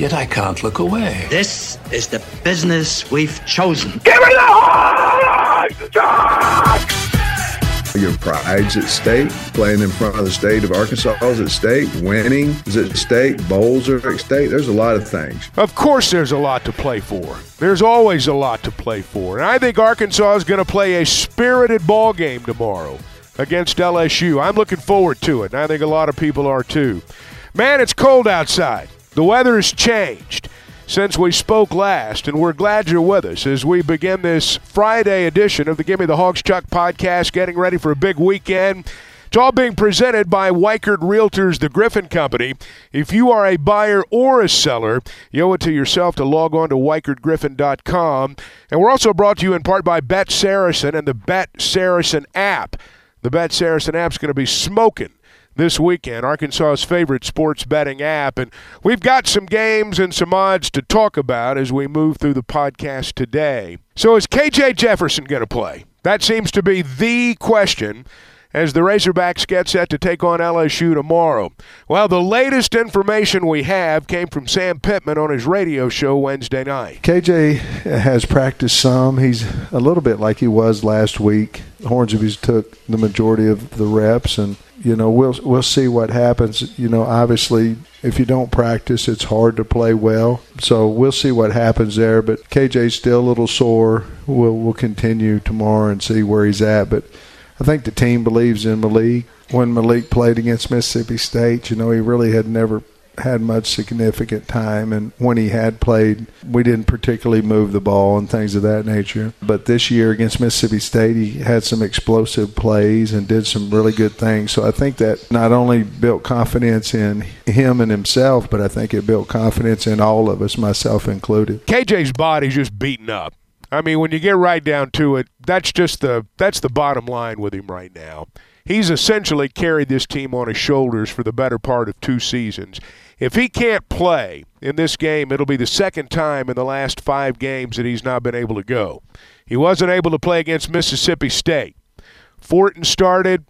Yet I can't look away. This is the business we've chosen. Give me the Hogs! Chuck! Your pride's at stake. Playing in front of the state of Arkansas is at stake. Winning is at stake. Bowls are at stake. There's a lot of things. Of course, there's a lot to play for. There's always a lot to play for. And I think Arkansas is going to play a spirited ball game tomorrow against LSU. I'm looking forward to it, and I think a lot of people are too. Man, it's cold outside. The weather has changed since we spoke last, and we're glad you're with us as we begin this Friday edition of the Gimme the Hogs Chuck podcast, getting ready for a big weekend. It's all being presented by Weichert Realtors, the Griffin Company. If you are a buyer or a seller, you owe it to yourself to log on to weichertgriffin.com. And we're also brought to you in part by Bet Saracen and the Bet Saracen app. The Bet Saracen app's going to be smoking this weekend, Arkansas's favorite sports betting app. And we've got some games and some odds to talk about as we move through the podcast today. So, is KJ Jefferson going to play? That seems to be the question as the Razorbacks get set to take on LSU tomorrow. Well, the latest information we have came from Sam Pittman on his radio show Wednesday night. KJ has practiced some. He's a little bit like he was last week. Hornsby's took the majority of the reps and you know we'll we'll see what happens you know obviously if you don't practice it's hard to play well so we'll see what happens there but KJ's still a little sore we'll we'll continue tomorrow and see where he's at but I think the team believes in Malik. When Malik played against Mississippi State you know he really had never had much significant time. And when he had played we didn't particularly move the ball and things of that nature. But this year against Mississippi State he had some explosive plays and did some really good things. So I think that not only built confidence in him and himself but I think it built confidence in all of us myself included. KJ's body's just beaten up I mean when you get right down to it that's just the that's the bottom line with him right now he's essentially carried this team on his shoulders for the better part of two seasons if he can't play in this game, it'll be the second time in the last five games that he's not been able to go. He wasn't able to play against Mississippi State. Fortin started.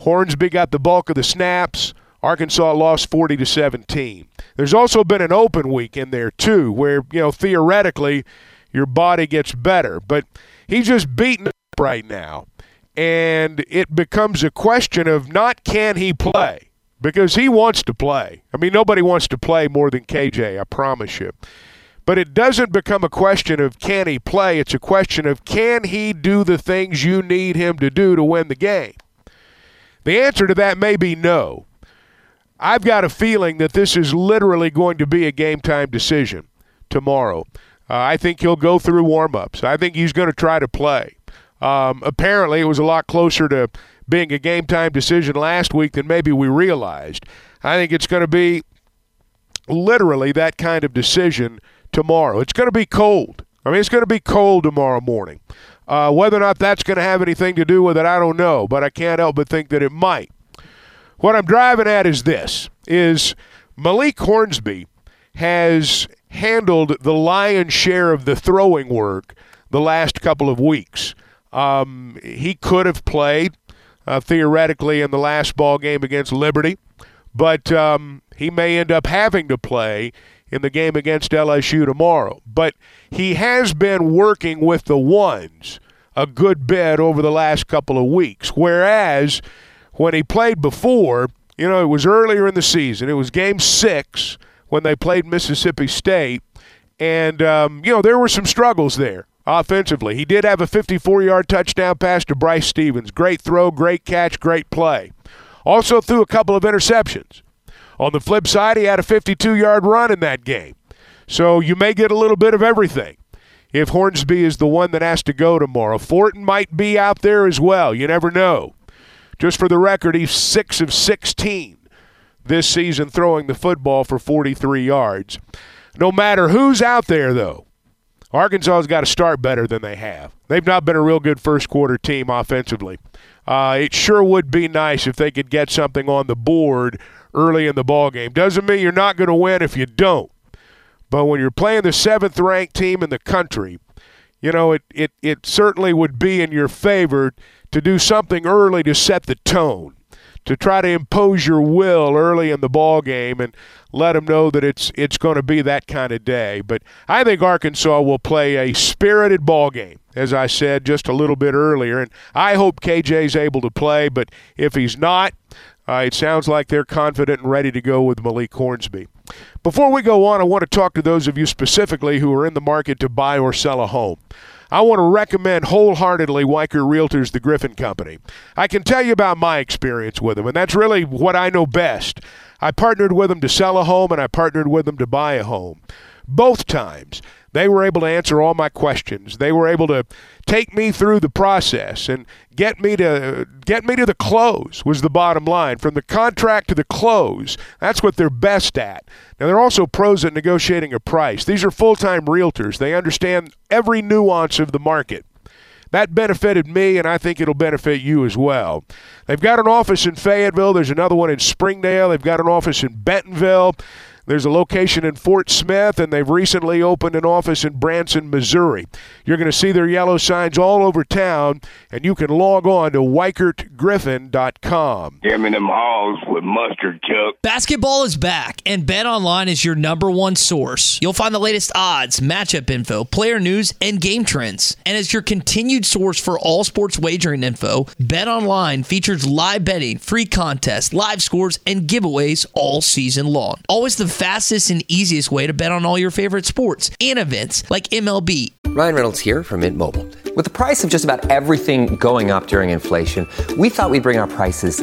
Hornsby got the bulk of the snaps. Arkansas lost 40 to 17. There's also been an open week in there too, where you know theoretically your body gets better, but he's just beaten up right now, and it becomes a question of not can he play because he wants to play. I mean, nobody wants to play more than KJ, I promise you. But it doesn't become a question of can he play, it's a question of can he do the things you need him to do to win the game. The answer to that may be no. I've got a feeling that this is literally going to be a game time decision tomorrow. Uh, I think he'll go through warm ups. I think he's going to try to play. Um, apparently, it was a lot closer to being a game time decision last week than maybe we realized. I think it's going to be literally that kind of decision tomorrow. It's going to be cold. I mean, it's going to be cold tomorrow morning. Uh, whether or not that's going to have anything to do with it, I don't know, but I can't help but think that it might. What I'm driving at is this: is Malik Hornsby has handled the lion's share of the throwing work the last couple of weeks. Um, he could have played uh, theoretically in the last ball game against Liberty, but um, he may end up having to play in the game against LSU tomorrow. But he has been working with the ones a good bit over the last couple of weeks. Whereas when he played before, you know, it was earlier in the season. It was game six when they played Mississippi State. And, um, you know, there were some struggles there offensively. He did have a 54 yard touchdown pass to Bryce Stephens. Great throw, great catch, great play. Also threw a couple of interceptions. On the flip side, he had a 52 yard run in that game. So you may get a little bit of everything if Hornsby is the one that has to go tomorrow. Fortin might be out there as well. You never know. Just for the record, he's 6 of 16 this season throwing the football for 43 yards. No matter who's out there, though, Arkansas has got to start better than they have. They've not been a real good first quarter team offensively. Uh, it sure would be nice if they could get something on the board early in the ball game. Doesn't mean you're not going to win if you don't. But when you're playing the seventh ranked team in the country, you know, it, it, it certainly would be in your favor to do something early to set the tone, to try to impose your will early in the ball game and let them know that it's it's going to be that kind of day. But I think Arkansas will play a spirited ball game, as I said just a little bit earlier, and I hope KJ's able to play. But if he's not, uh, it sounds like they're confident and ready to go with Malik Hornsby. Before we go on, I want to talk to those of you specifically who are in the market to buy or sell a home. I want to recommend wholeheartedly Weichert Realtors, the Griffin Company. I can tell you about my experience with them, and that's really what I know best. I partnered with them to sell a home, and I partnered with them to buy a home. Both times, they were able to answer all my questions. They were able to take me through the process and get me to get me to the close was the bottom line. From the contract to the close, that's what they're best at. Now they're also pros at negotiating a price. These are full-time realtors. They understand every nuance of the market. That benefited me, and I think it'll benefit you as well. They've got an office in Fayetteville. There's another one in Springdale. They've got an office in Bentonville. There's a location in Fort Smith, and they've recently opened an office in Branson, Missouri. You're going to see their yellow signs all over town, and you can log on to WeichertGriffin.com. Give me them hogs with mustard, Chuck. Basketball is back, and BetOnline is your number one source. You'll find the latest odds, matchup info, player news, and game trends. And as your continued source for all sports wagering info, BetOnline features live betting, free contests, live scores, and giveaways all season long. Always the fastest and easiest way to bet on all your favorite sports and events like MLB. Ryan Reynolds here from Mint Mobile. With the price of just about everything going up during inflation, we thought we'd bring our prices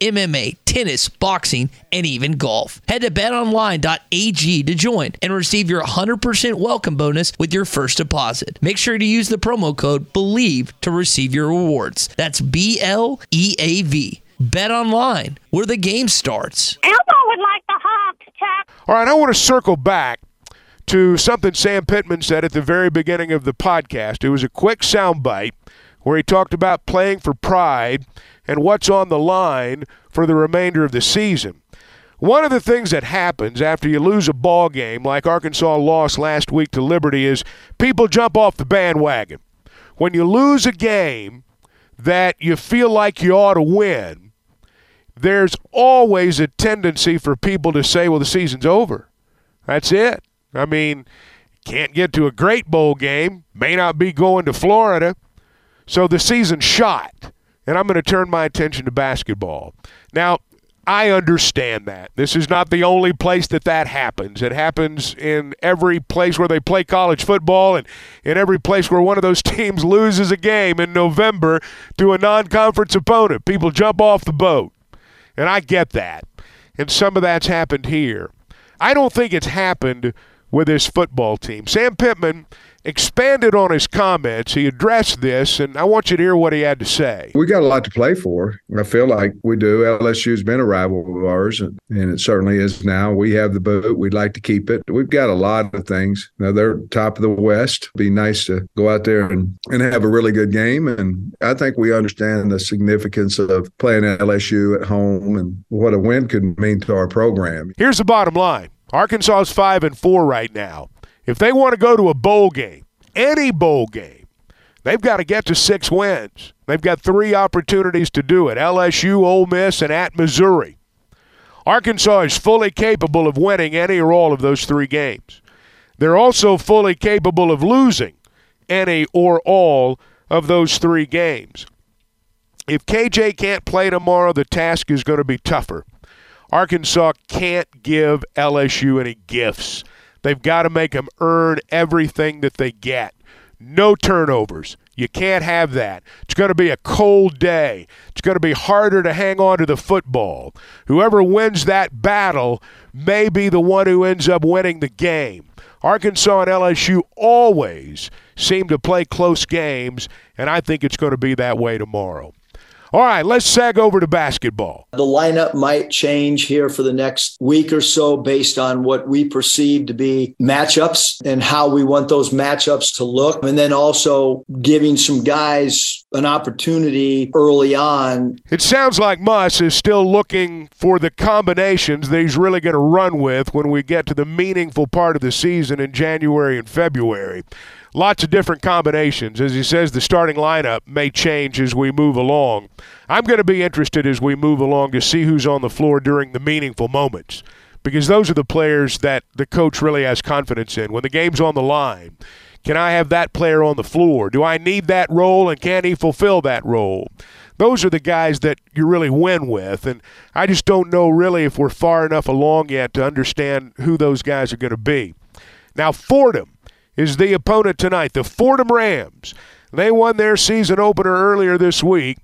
MMA, tennis, boxing, and even golf. Head to betonline.ag to join and receive your 100% welcome bonus with your first deposit. Make sure to use the promo code BELIEVE to receive your rewards. That's B L E A V. Bet online, where the game starts. Elmo would like the hog attack. All right, I want to circle back to something Sam Pittman said at the very beginning of the podcast. It was a quick soundbite where he talked about playing for pride and what's on the line for the remainder of the season. One of the things that happens after you lose a ball game like Arkansas lost last week to Liberty is people jump off the bandwagon. When you lose a game that you feel like you ought to win, there's always a tendency for people to say, well, the season's over. That's it. I mean, can't get to a great bowl game, may not be going to Florida, so the season's shot and I'm going to turn my attention to basketball. Now, I understand that. This is not the only place that that happens. It happens in every place where they play college football and in every place where one of those teams loses a game in November to a non conference opponent. People jump off the boat. And I get that. And some of that's happened here. I don't think it's happened with his football team. Sam Pittman expanded on his comments. He addressed this, and I want you to hear what he had to say. We got a lot to play for. I feel like we do. LSU's been a rival of ours, and, and it certainly is now. We have the boot. We'd like to keep it. We've got a lot of things. Now they're top of the West. It'd be nice to go out there and, and have a really good game. And I think we understand the significance of playing at LSU at home and what a win could mean to our program. Here's the bottom line. Arkansas is five and four right now. If they want to go to a bowl game, any bowl game, they've got to get to six wins. They've got three opportunities to do it LSU, Ole Miss, and at Missouri. Arkansas is fully capable of winning any or all of those three games. They're also fully capable of losing any or all of those three games. If KJ can't play tomorrow, the task is going to be tougher. Arkansas can't give LSU any gifts. They've got to make them earn everything that they get. No turnovers. You can't have that. It's going to be a cold day. It's going to be harder to hang on to the football. Whoever wins that battle may be the one who ends up winning the game. Arkansas and LSU always seem to play close games, and I think it's going to be that way tomorrow. All right, let's sag over to basketball. The lineup might change here for the next week or so based on what we perceive to be matchups and how we want those matchups to look. And then also giving some guys an opportunity early on. It sounds like Muss is still looking for the combinations that he's really going to run with when we get to the meaningful part of the season in January and February lots of different combinations. As he says, the starting lineup may change as we move along. I'm going to be interested as we move along to see who's on the floor during the meaningful moments because those are the players that the coach really has confidence in. When the game's on the line, can I have that player on the floor? Do I need that role and can he fulfill that role? Those are the guys that you really win with. And I just don't know really if we're far enough along yet to understand who those guys are going to be. Now, Fordham is the opponent tonight, the Fordham Rams. They won their season opener earlier this week.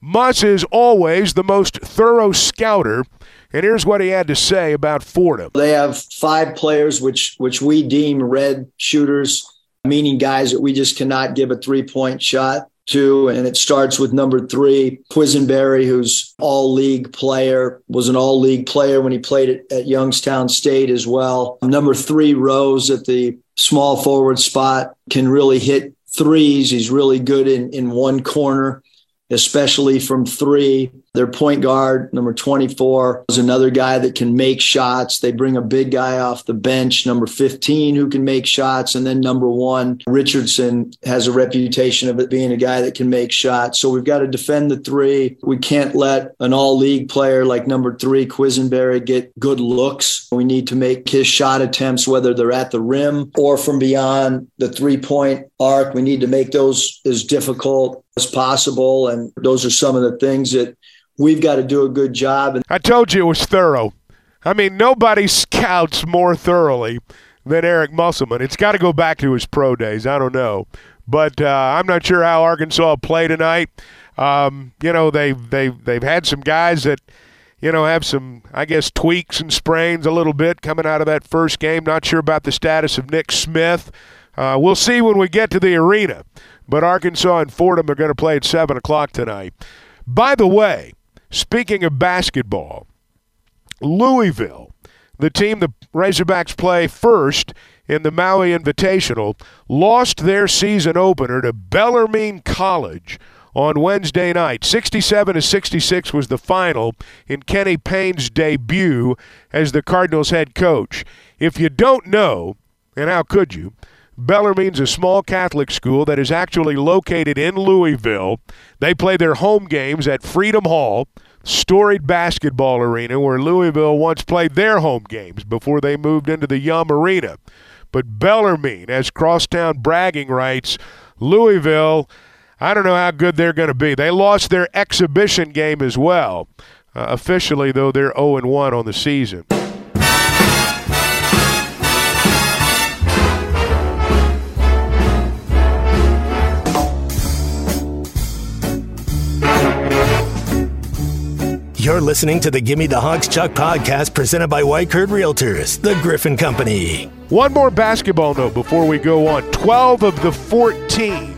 Muss is always the most thorough scouter. And here's what he had to say about Fordham. They have five players which which we deem red shooters, meaning guys that we just cannot give a three-point shot to. And it starts with number three, Quisenberry, who's all league player, was an all league player when he played at, at Youngstown State as well. Number three, Rose at the small forward spot, can really hit threes. He's really good in, in one corner, especially from three. Their point guard, number 24, is another guy that can make shots. They bring a big guy off the bench, number 15, who can make shots. And then number one, Richardson has a reputation of it being a guy that can make shots. So we've got to defend the three. We can't let an all league player like number three, Quisenberry, get good looks. We need to make his shot attempts, whether they're at the rim or from beyond the three point arc. We need to make those as difficult as possible. And those are some of the things that we've got to do a good job. I told you it was thorough. I mean, nobody scouts more thoroughly than Eric Musselman. It's got to go back to his pro days. I don't know, but uh, I'm not sure how Arkansas play tonight. Um, you know, they've they've they've had some guys that you know have some, I guess, tweaks and sprains a little bit coming out of that first game. Not sure about the status of Nick Smith. Uh, we'll see when we get to the arena. But Arkansas and Fordham are going to play at seven o'clock tonight. By the way, Speaking of basketball, Louisville, the team the Razorbacks play first in the Maui Invitational, lost their season opener to Bellarmine College on Wednesday night. 67 to 66 was the final in Kenny Payne's debut as the Cardinals head coach. If you don't know, and how could you? Bellarmine's a small Catholic school that is actually located in Louisville. They play their home games at Freedom Hall, storied basketball arena where Louisville once played their home games before they moved into the Yum Arena. But Bellarmine has crosstown bragging rights. Louisville, I don't know how good they're going to be. They lost their exhibition game as well. Uh, officially, though, they're 0 1 on the season. You're listening to the Gimme the Hogs Chuck podcast presented by Weichert Realtors, the Griffin Company. One more basketball note before we go on. 12 of the 14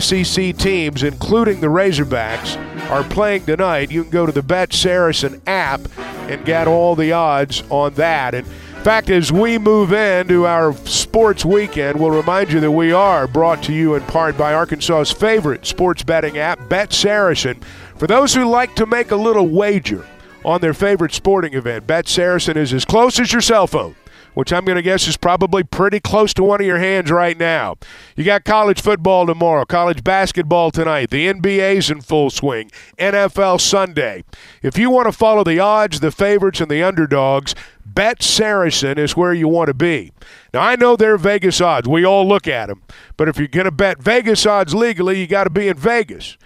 SEC teams, including the Razorbacks, are playing tonight. You can go to the Bet Saracen app and get all the odds on that. And in fact, as we move into our sports weekend, we'll remind you that we are brought to you in part by Arkansas's favorite sports betting app, Bet Saracen. For those who like to make a little wager on their favorite sporting event, Bet Saracen is as close as your cell phone which I'm going to guess is probably pretty close to one of your hands right now. You got college football tomorrow, college basketball tonight, the NBA's in full swing, NFL Sunday. If you want to follow the odds, the favorites, and the underdogs, Bet Saracen is where you want to be. Now, I know they're Vegas odds. We all look at them. But if you're going to bet Vegas odds legally, you got to be in Vegas.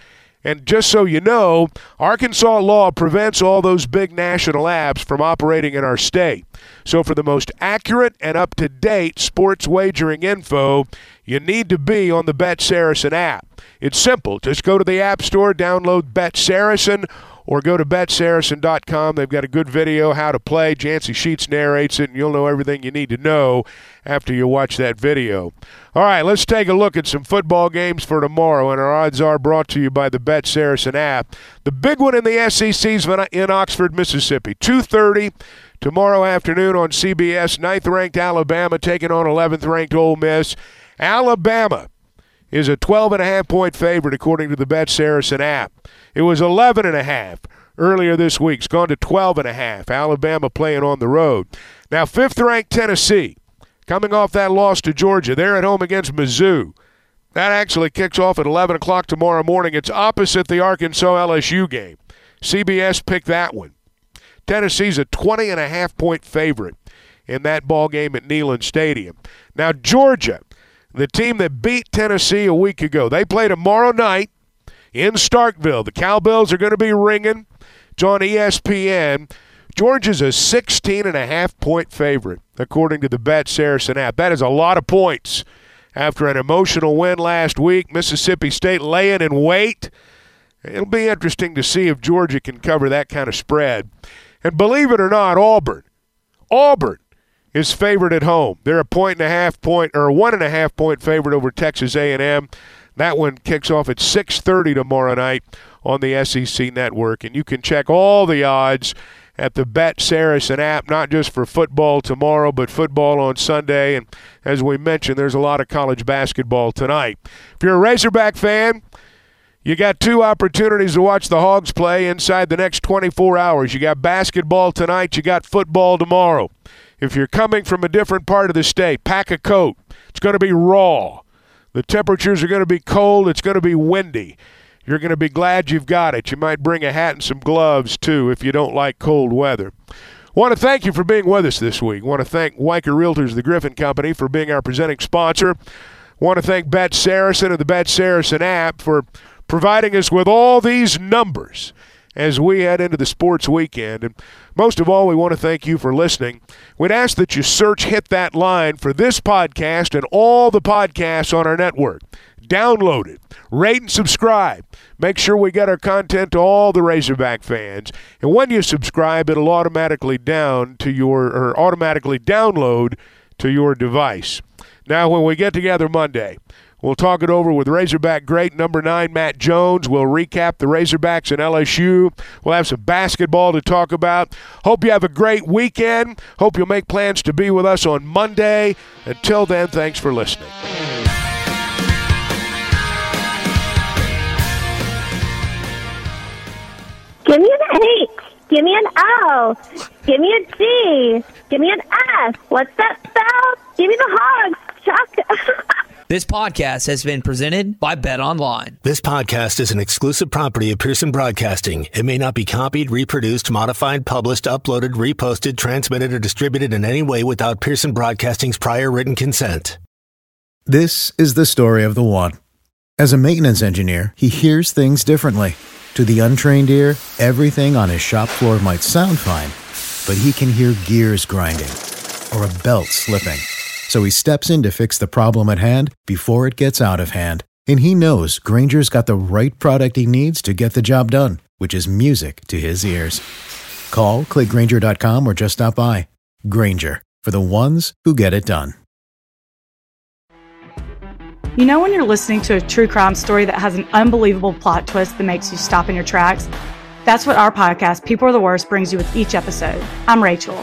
And just so you know, Arkansas law prevents all those big national apps from operating in our state. So, for the most accurate and up to date sports wagering info, you need to be on the Bet Saracen app. It's simple. Just go to the App Store, download Bet Saracen, or go to betsaracen.com. They've got a good video how to play. Jancy Sheets narrates it, and you'll know everything you need to know after you watch that video. All right, let's take a look at some football games for tomorrow, and our odds are brought to you by the Bet Saracen app. The big one in the SEC is in Oxford, Mississippi, 2:30 tomorrow afternoon on CBS. Ninth-ranked Alabama taking on 11th-ranked Ole Miss. Alabama is a 12 and a half point favorite according to the Bet Saracen app. It was 11 and a half earlier this week. It's gone to 12 and a half. Alabama playing on the road. Now, fifth ranked Tennessee coming off that loss to Georgia. They're at home against Mizzou. That actually kicks off at 11 o'clock tomorrow morning. It's opposite the Arkansas LSU game. CBS picked that one. Tennessee's a 20 and a half point favorite in that ball game at Neyland Stadium. Now, Georgia the team that beat Tennessee a week ago. They play tomorrow night in Starkville. The Cowbells are going to be ringing. It's on ESPN. Georgia's a 16 and a half point favorite, according to the Bet Saracen app. That is a lot of points after an emotional win last week. Mississippi State laying in wait. It'll be interesting to see if Georgia can cover that kind of spread. And believe it or not, Auburn. Auburn is favored at home. They're a point and a half point or one and a half point favorite over Texas A&M. That one kicks off at 6:30 tomorrow night on the SEC network, and you can check all the odds at the Bet Saracen app, not just for football tomorrow, but football on Sunday. And as we mentioned, there's a lot of college basketball tonight. If you're a Razorback fan, You got two opportunities to watch the Hogs play inside the next 24 hours. You got basketball tonight, you got football tomorrow. If you're coming from a different part of the state, pack a coat. It's going to be raw. The temperatures are going to be cold, it's going to be windy. You're going to be glad you've got it. You might bring a hat and some gloves too if you don't like cold weather. Want to thank you for being with us this week. Want to thank Weichert Realtors, the Griffin Company, for being our presenting sponsor. Want to thank Bet Saracen and the Bet Saracen app for providing us with all these numbers as we head into the sports weekend. And most of all, we want to thank you for listening. We'd ask that you search Hit That Line for this podcast and all the podcasts on our network. Download it, rate and subscribe. Make sure we get our content to all the Razorback fans. And when you subscribe, it'll automatically down to your or automatically download to your device. Now, when we get together Monday, We'll talk it over with Razorback great number nine, Matt Jones. We'll recap the Razorbacks and LSU. We'll have some basketball to talk about. Hope you have a great weekend. Hope you'll make plans to be with us on Monday. Until then, thanks for listening. Give me an H. Give me an O. Give me a G. Give me an S. What's that spell? Give me the hogs, Chuck. This podcast has been presented by Bet Online. This podcast is an exclusive property of Pearson Broadcasting. It may not be copied, reproduced, modified, published, uploaded, reposted, transmitted, or distributed in any way without Pearson Broadcasting's prior written consent. This is the story of the one. As a maintenance engineer, he hears things differently. To the untrained ear, everything on his shop floor might sound fine, but he can hear gears grinding or a belt slipping. So he steps in to fix the problem at hand before it gets out of hand. And he knows Grainger's got the right product he needs to get the job done, which is music to his ears. Call, clickgrainger.com, or just stop by. Grainger, for the ones who get it done. You know, when you're listening to a true crime story that has an unbelievable plot twist that makes you stop in your tracks? That's what our podcast, People Are the Worst, brings you with each episode. I'm Rachel.